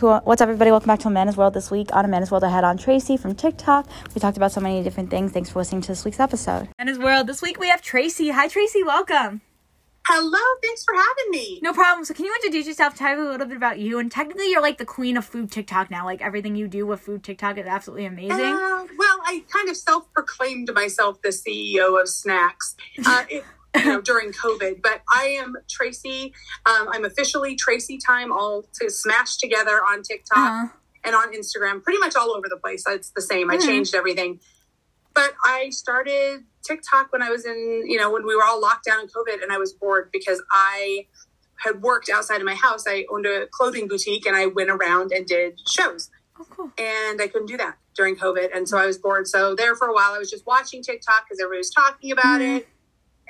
to what's up, everybody? Welcome back to Amanda's World. This week on Amanda's World, I had on Tracy from TikTok. We talked about so many different things. Thanks for listening to this week's episode. Amanda's World. This week we have Tracy. Hi, Tracy. Welcome. Hello, thanks for having me. No problem. So, can you introduce yourself? Tell me a little bit about you. And technically, you're like the queen of food TikTok now. Like everything you do with food TikTok is absolutely amazing. Uh, well, I kind of self-proclaimed myself the CEO of snacks. Uh, it, you know, during COVID. But I am Tracy. Um, I'm officially Tracy Time, all to smash together on TikTok Uh-huh. and on Instagram, pretty much all over the place. It's the same. I Mhm. changed everything. But I started TikTok when I was in, you know, when we were all locked down in COVID, and I was bored because I had worked outside of my house. I owned a clothing boutique, and I went around and did shows Oh, cool. and I couldn't do that during COVID. And so I was bored. So there for a while, I was just watching TikTok because everybody was talking about Mhm. it.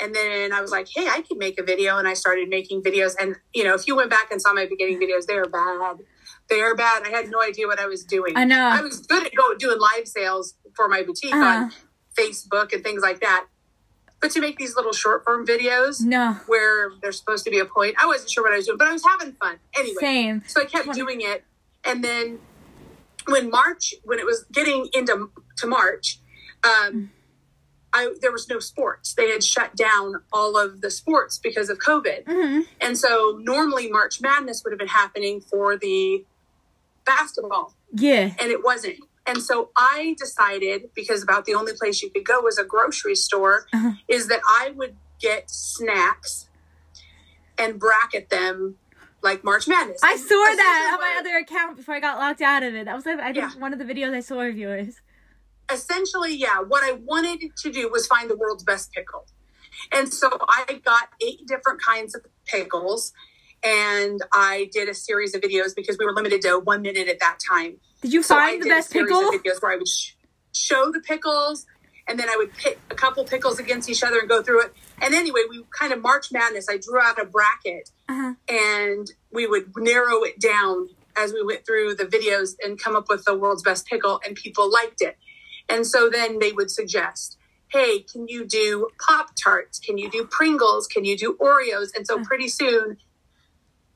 And then I was like, hey, I can make a video. And I started making videos. And, you know, if you went back and saw my beginning videos, they are bad. They are bad. I had no idea what I was doing. I know. I was good at go, doing live sales for my boutique Uh-huh. on Facebook and things like that. But to make these little short form videos No. where there's supposed to be a point, I wasn't sure what I was doing, but I was having fun. Anyway. Same. So I kept doing it, and then when March, when it was getting into to March, um, I there was no sports. They had shut down all of the sports because of COVID, hmm and so normally March Madness would have been happening for the basketball, Yeah. and it wasn't. And so I decided because about the only place you could go was a grocery store, Uh-huh. is that I would get snacks and bracket them like March Madness. I saw that on my other account before I got locked out of it. That was like, I think Yeah. one of the videos I saw of yours. Essentially, yeah, what I wanted to do was find the world's best pickle. And so I got eight different kinds of pickles and I did a series of videos because we were limited to one minute at that time. Did you So I find the did a best series pickle? of videos where I would sh- show the pickles and then I would pit a couple pickles against each other and go through it. And anyway, we kind of March Madness, I drew out a bracket Uh-huh. and we would narrow it down as we went through the videos and come up with the world's best pickle and people liked it and so then they would suggest hey can you do pop tarts can you do pringles can you do oreos and so pretty soon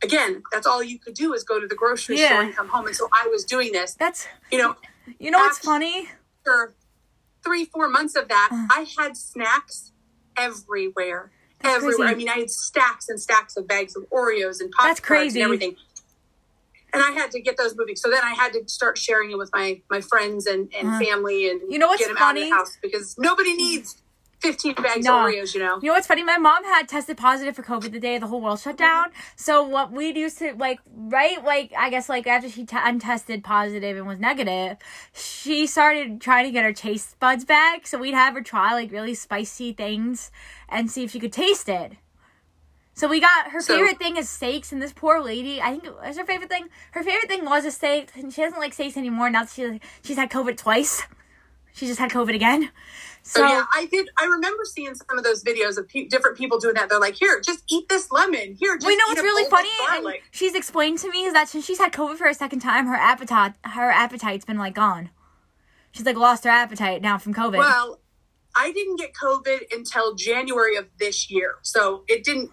again that's all you could do is go to the grocery Yeah. store and come home and so i was doing this That's you know you know what's funny? after three four months of that Uh. i had snacks everywhere everywhere. crazy. I mean, I had stacks and stacks of bags of Oreos and pop Tarts and everything. And I had to get those moving. So then I had to start sharing it with my my friends and, and Uh-huh. family and You know what's get them out of funny? the house because nobody needs fifteen bags No. of Oreos. You know. You know what's funny? My mom had tested positive for COVID the day the whole world shut down. So what we used to like, right? Like I guess like after she t- untested positive and was negative, she started trying to get her taste buds back. So we'd have her try like really spicy things and see if she could taste it. So we got her So- favorite thing is steaks, and this poor lady, I think it was her favorite thing. Her favorite thing was a steak, and she doesn't like steaks anymore. Now that she she's had COVID twice, she just had COVID again. So, So yeah, I did. I remember seeing some of those videos of pe- different people doing that. They're like, "Here, just eat this lemon. Here, just we know what's really funny, and she's explained to me is that since she's had COVID for a second time, her appetite her appetite's been like gone. She's like lost her appetite now from COVID. Well, I didn't get COVID until January of this year. So it didn't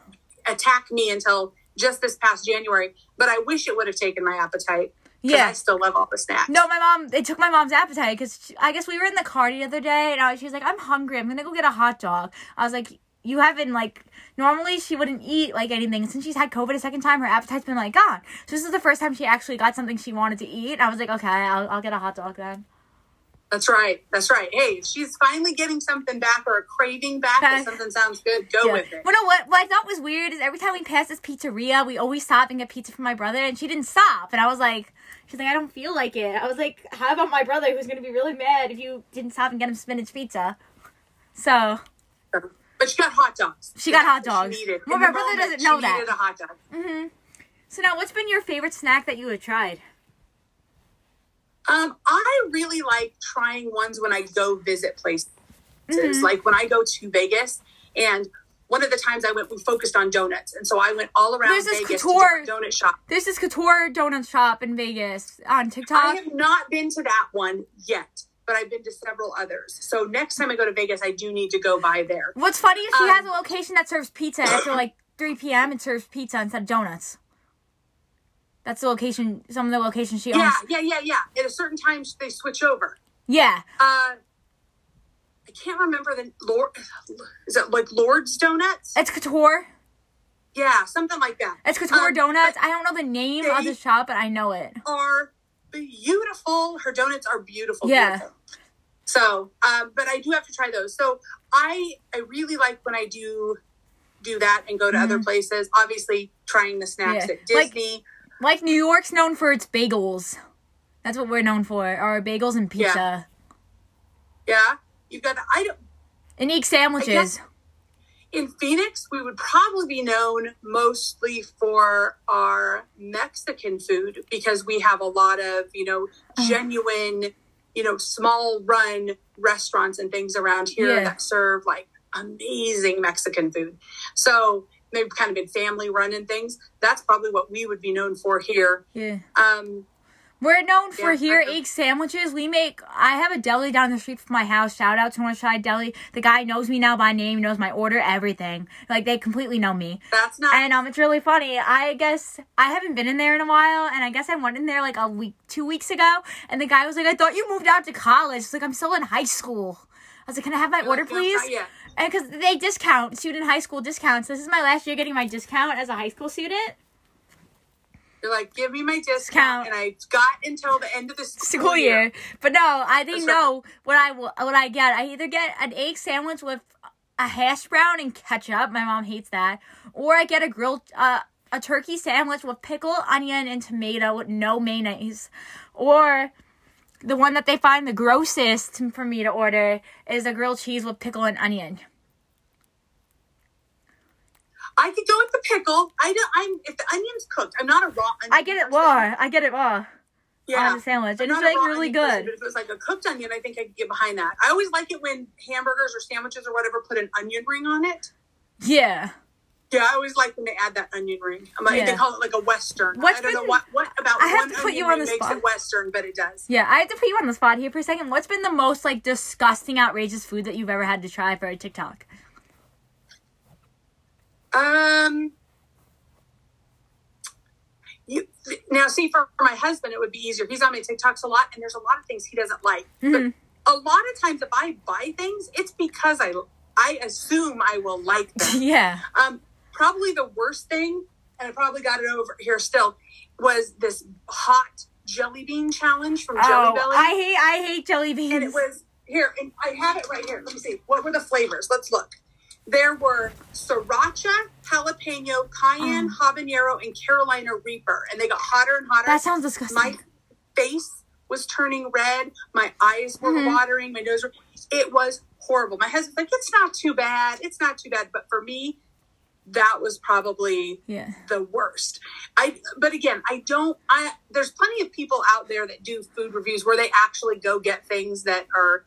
attack me until just this past January. But I wish it would have taken my appetite. Yeah. I still love all the snacks. no, my mom. It took my mom's appetite because I guess we were in the car the other day, and I, she was like, "I'm hungry. I'm gonna go get a hot dog." I was like, "You haven't like normally she wouldn't eat like anything. Since she's had COVID a second time, her appetite's been like gone. So this is the first time she actually got something she wanted to eat. I was like, okay, I'll, I'll get a hot dog then. That's right. That's right. Hey, if she's finally getting something back or a craving back, if something sounds good, go Yeah. with it. Well, no, what, what I thought was weird is every time we passed this pizzeria, we always stop and get pizza from my brother, and she didn't stop. And I was like, she's like, I don't feel like it. I was like, how about my brother who's going to be really mad if you didn't stop and get him spinach pizza? So, But she got hot dogs. She got hot dogs. She needed. Well, my brother moment, doesn't know she that. needed a hot dog. Mm-hmm. so now what's been your favorite snack that you have tried? Um, I really like trying ones when I go visit places. Mhm. Like when I go to Vegas, and one of the times I went, we focused on donuts, and so I went all around There's this Vegas couture- to donut shop. There's this couture donut shop in Vegas on TikTok. I have not been to that one yet, but I've been to several others. So next time I go to Vegas, I do need to go by there. What's funny is she Um, has a location that serves pizza after like 3 p.m. and serves pizza instead of donuts. That's the location. Some of the locations she owns. Yeah, yeah, yeah, yeah. At a certain time, they switch over. Yeah. Uh, I can't remember the Lord. Is it like Lord's Donuts? It's Couture. Yeah, something like that. It's Couture Um, Donuts. I don't know the name of the shop, but I know it. Are beautiful. Her donuts are beautiful. Yeah. beautiful. So, um, but I do have to try those. So I I really like when I do do that and go to other places. Obviously, trying the snacks Mm-hmm. Yeah. at Disney. Like New York's known for its bagels. That's what we're known for. Our bagels and pizza. yeah, You've got. I don't. And egg sandwiches. in Phoenix, we would probably be known mostly for our Mexican food because we have a lot of, you know, Uh-huh. genuine, you know, small run restaurants and things around here Yeah. that serve like amazing Mexican food. So they've kind of been family run and things. That's probably what we would be known for here. Yeah. Um, We're known for here egg sandwiches. We make. I have a deli down the street from my house. Shout out to Northside Deli. The guy knows me now by name, knows my order, everything. Like they completely know me. that's not. And um, it's really funny. I guess I haven't been in there in a while, and I guess I went in there like a week, two weeks ago, and the guy was like, "I thought you moved out to college." It's like I'm still in high school. I was like, "Can I have my order, Like, please?" Yeah. And because they discount student high school discounts. This is my last year getting my discount as a high school student. They're like, give me my discount, Discount. and I got until the end of the school, school year. But no, I didn't know what I what I get. I either get an egg sandwich with a hash brown and ketchup. My mom hates that, or I get a grilled uh, a turkey sandwich with pickle, onion, and tomato with no mayonnaise, or the one that they find the grossest for me to order is a grilled cheese with pickle and onion. I could go with the pickle. I don't. I'm if the onion's cooked. I'm not a raw. Onion I get it raw. I get it raw Yeah. on the sandwich, and it's like really onion person, good. but if it was like a cooked onion, I think I could get behind that. I always like it when hamburgers or sandwiches or whatever put an onion ring on it. Yeah. Yeah, I always like when they add that onion ring. I'm like, They call it like a western. What's I don't know what what about I have one to put you on the makes spot. it western, but it does. Yeah, I have to put you on the spot here for a second. What's been the most like disgusting, outrageous food that you've ever had to try for a TikTok? Um. You, now, see, for, for my husband, it would be easier. He's on my TikToks a lot, and there's a lot of things he doesn't like. Mhm. But a lot of times, if I buy things, it's because I I assume I will like them. Yeah. Um, probably the worst thing, and I probably got it over here still, was this hot jelly bean challenge from Jelly Oh, Belly. I hate I hate jelly beans. and it was here, and I have it right here. Let me see. What were the flavors? Let's look. There were sriracha, jalapeno, cayenne, habanero, and Carolina Reaper, and they got hotter and hotter. That sounds disgusting. my face was turning red. My eyes were Mhm. watering. My nose were. It was horrible. My husband's like, "It's not too bad. It's not too bad." But for me, that was probably yeah. the worst. I but again, I don't I there's plenty of people out there that do food reviews where they actually go get things that are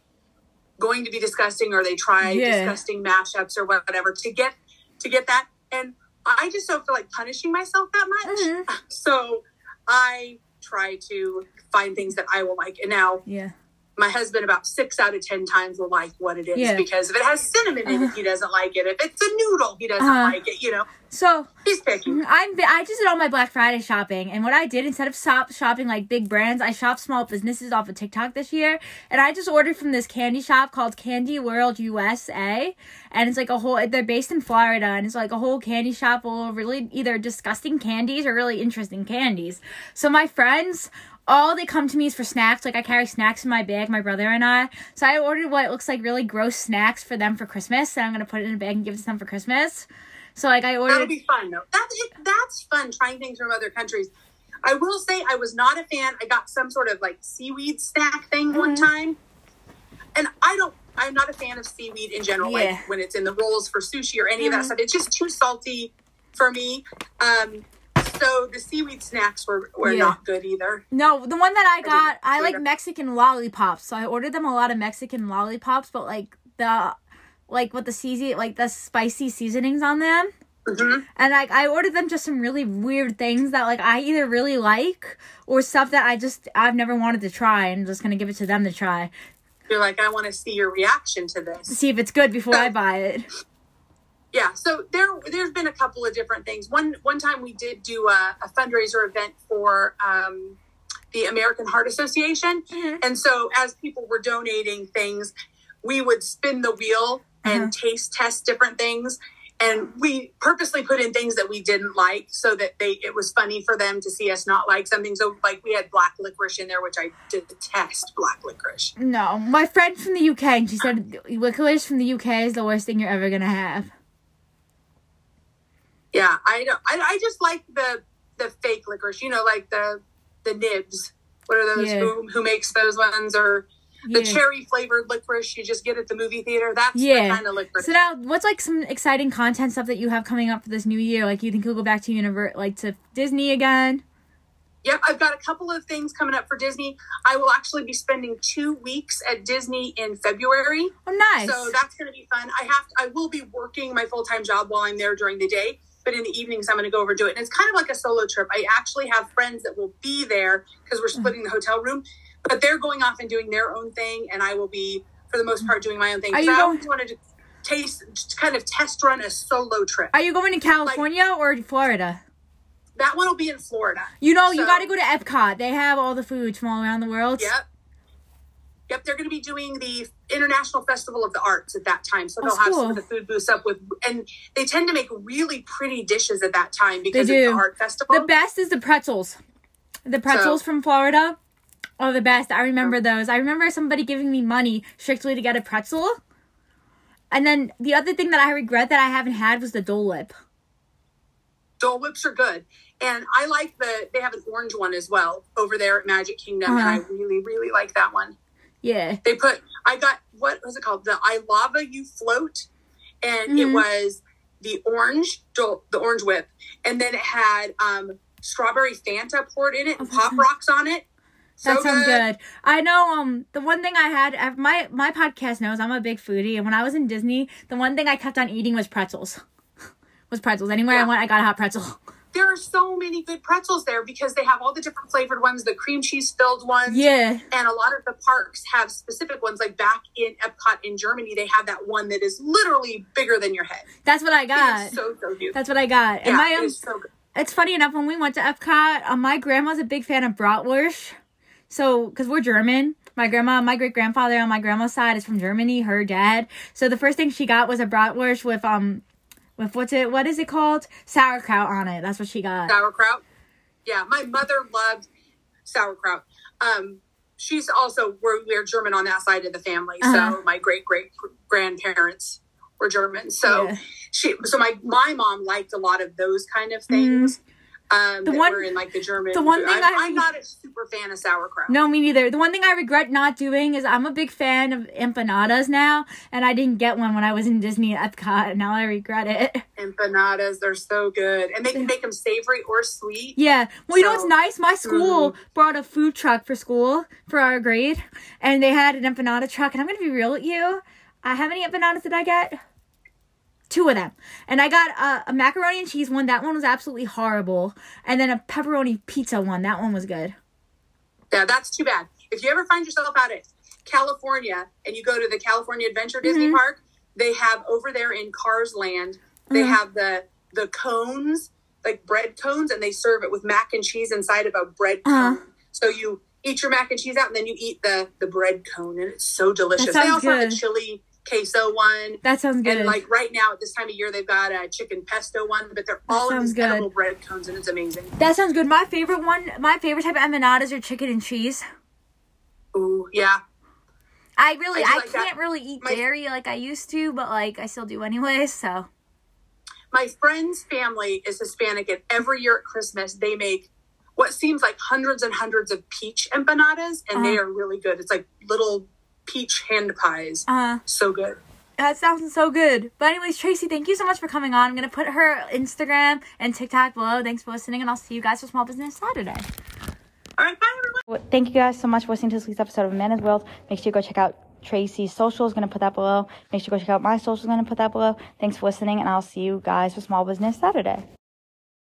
going to be disgusting or they try Yeah. disgusting mashups or whatever to get to get that and I just don't feel like punishing myself that much. Mhm. So I try to find things that I will like. And now Yeah. My husband about six out of ten times will like what it is Yeah. because if it has cinnamon in it, he doesn't like it. If it's a noodle, he doesn't Uh-huh. like it. You know, So he's picky. I'm I just did all my Black Friday shopping, and what I did instead of stop shopping like big brands, I shopped small businesses off of TikTok this year, and I just ordered from this candy shop called Candy World USA, and it's like a whole. They're based in Florida, and it's like a whole candy shop full of really either disgusting candies or really interesting candies. So my friends. All they come to me is for snacks. Like I carry snacks in my bag, my brother and I. So I ordered what looks like really gross snacks for them for Christmas, and I'm gonna put it in a bag and give it to them for Christmas. So like I ordered. That'll be fun though. That's it, that's fun trying things from other countries. I will say I was not a fan. I got some sort of like seaweed snack thing one Mm-hmm. time, and I don't. I'm not a fan of seaweed in general. Yeah. Like when it's in the rolls for sushi or any of Mhm. that stuff, it's just too salty for me. Um, so the seaweed snacks were were Yeah. not good either. No, the one that I got, I like. Mexican lollipops. So I ordered them a lot of Mexican lollipops, but like the like with the season like the spicy seasonings on them. hmm And like I ordered them just some really weird things that like I either really like or stuff that I just I've never wanted to try and just gonna give it to them to try. You're like, I want to see your reaction To this. see if it's good before I buy it. Yeah so there there's been a couple of different things one one time we did do a, a fundraiser event for um, the american heart association Mhm. and so as people were donating things we would spin the wheel and Uh-huh. taste test different things and we purposely put in things that we didn't like so that they it was funny for them to see us not like something so like we had black licorice in there which i detest black licorice No, my friend from the UK, and she said licorice from the UK is the worst thing you're ever gonna have. Yeah, I don't. I, I just like the the fake licorice. You know, like the the nibs. What are those? Yeah. Who who makes those ones? Or the Yeah. cherry flavored licorice you just get at the movie theater. That's Yeah. the kind of licorice. So now, what's like some exciting content stuff that you have coming up for this new year? Like, you think you'll go back to universe, like to Disney again? Yep, I've got a couple of things coming up for Disney. I will actually be spending two weeks at Disney in February. Oh, nice. So that's going to be fun. I have I will be working my full time job while I'm there during the day, but in the evenings I'm going to go over and do it. And it's kind of like a solo trip. I actually have friends that will be there because we're splitting the hotel room, but they're going off and doing their own thing, and I will be for the most part doing my own thing. Are you I going- always wanted to taste, kind of test run a solo trip. Are you going to California or Florida? that one will be in Florida. You know, you got to go to Epcot. They have all the foods from all around the world. Yep. Yep, they're going to be doing the International Festival of the Arts at that time, so they'll have some of the food booths up with, and they tend to make really pretty dishes at that time because They do. the art festival. The best is the pretzels. The pretzels from Florida are the best. I remember those. I remember somebody giving me money strictly to get a pretzel. And then the other thing that I regret that I haven't had was the Dole Whip. Dole Whips are good, and I like the. They have an orange one as well over there at Magic Kingdom, and I Uh-huh. really, really like that one. Yeah. They put. I got what was it called? The I Lava You Float, and it Mhm. was the orange the orange whip, and then it had um strawberry Fanta poured in it and Oh, pop rocks on it. That sounds good. I know. Um, the one thing I had, uh, my my podcast knows I'm a big foodie, and when I was in Disney, the one thing I kept on eating was pretzels. was pretzels. Anywhere I went, I got a hot pretzel. there are so many good pretzels there because they have all the different flavored ones, the cream cheese filled ones. Yeah. And a lot of the parks have specific ones. Like back in Epcot in Germany, they have that one that is literally bigger than your head. That's what I got. So so cute. That's what I got. And yeah, my um, it's so good. it's funny enough when we went to Epcot, uh, my grandma's a big fan of bratwurst. So, because we're German, my grandma, my great grandfather on my grandma's side is from Germany. Her dad. So the first thing she got was a bratwurst with um, with what's it? What is it called? Sauerkraut on it. That's what she got. sauerkraut. Yeah, my mother loved sauerkraut. Um, she's also we're, we're German on that side of the family. Uh-huh. So my great great grandparents were German. So Yeah. she so my my mom liked a lot of those kind of things. Um, The one- in like the German. the one thing I'm, I- I'm not a super fan of sauerkraut. No, me neither. The one thing I regret not doing is I'm a big fan of empanadas now, and I didn't get one when I was in Disney at Epcot, and now I regret it. Empanadas, they're so good, and they can make them savory or sweet. Yeah. Well, you know what's nice? My school brought a food truck for school for our grade, and they had an empanada truck. And I'm gonna be real with you. Uh, how many empanadas did I get? Two of them, and I got uh, a macaroni and cheese one. That one was absolutely horrible, and then a pepperoni pizza one. That one was good. Yeah, that's too bad. If you ever find yourself out at California and you go to the California Adventure Disney Mhm. Park, they have over there in Cars Land, they Mhm. have the the cones, like bread cones, and they serve it with mac and cheese inside of a bread Uh-huh. cone. So you eat your mac and cheese out, and then you eat the the bread cone, and it's so delicious. They also have a chili queso one. That sounds good. And like right now at this time of year, they've got a chicken pesto one, but they're all in these good. edible bread cones, and it's amazing. that sounds good. My favorite one, my favorite type of empanadas are chicken and cheese. Ooh, yeah. I really, I I, like can't really eat My- dairy like I used to, but like I still do anyway. So my friend's family is Hispanic, and every year at Christmas they make what seems like hundreds and hundreds of peach empanadas, and they Uh-huh. are really good. It's like little peach hand pies, uh so good. That sounds so good. But anyways, Tracy, thank you so much for coming on. I'm gonna put her Instagram and TikTok below. Thanks for listening, and I'll see you guys for Small Business Saturday. All right, bye everyone. Thank you guys so much for listening to this week's episode of Amanda's World. Make sure you go check out Tracy's socials. Gonna put that below. Make sure you go check out my socials. Gonna put that below. Thanks for listening, and I'll see you guys for Small Business Saturday.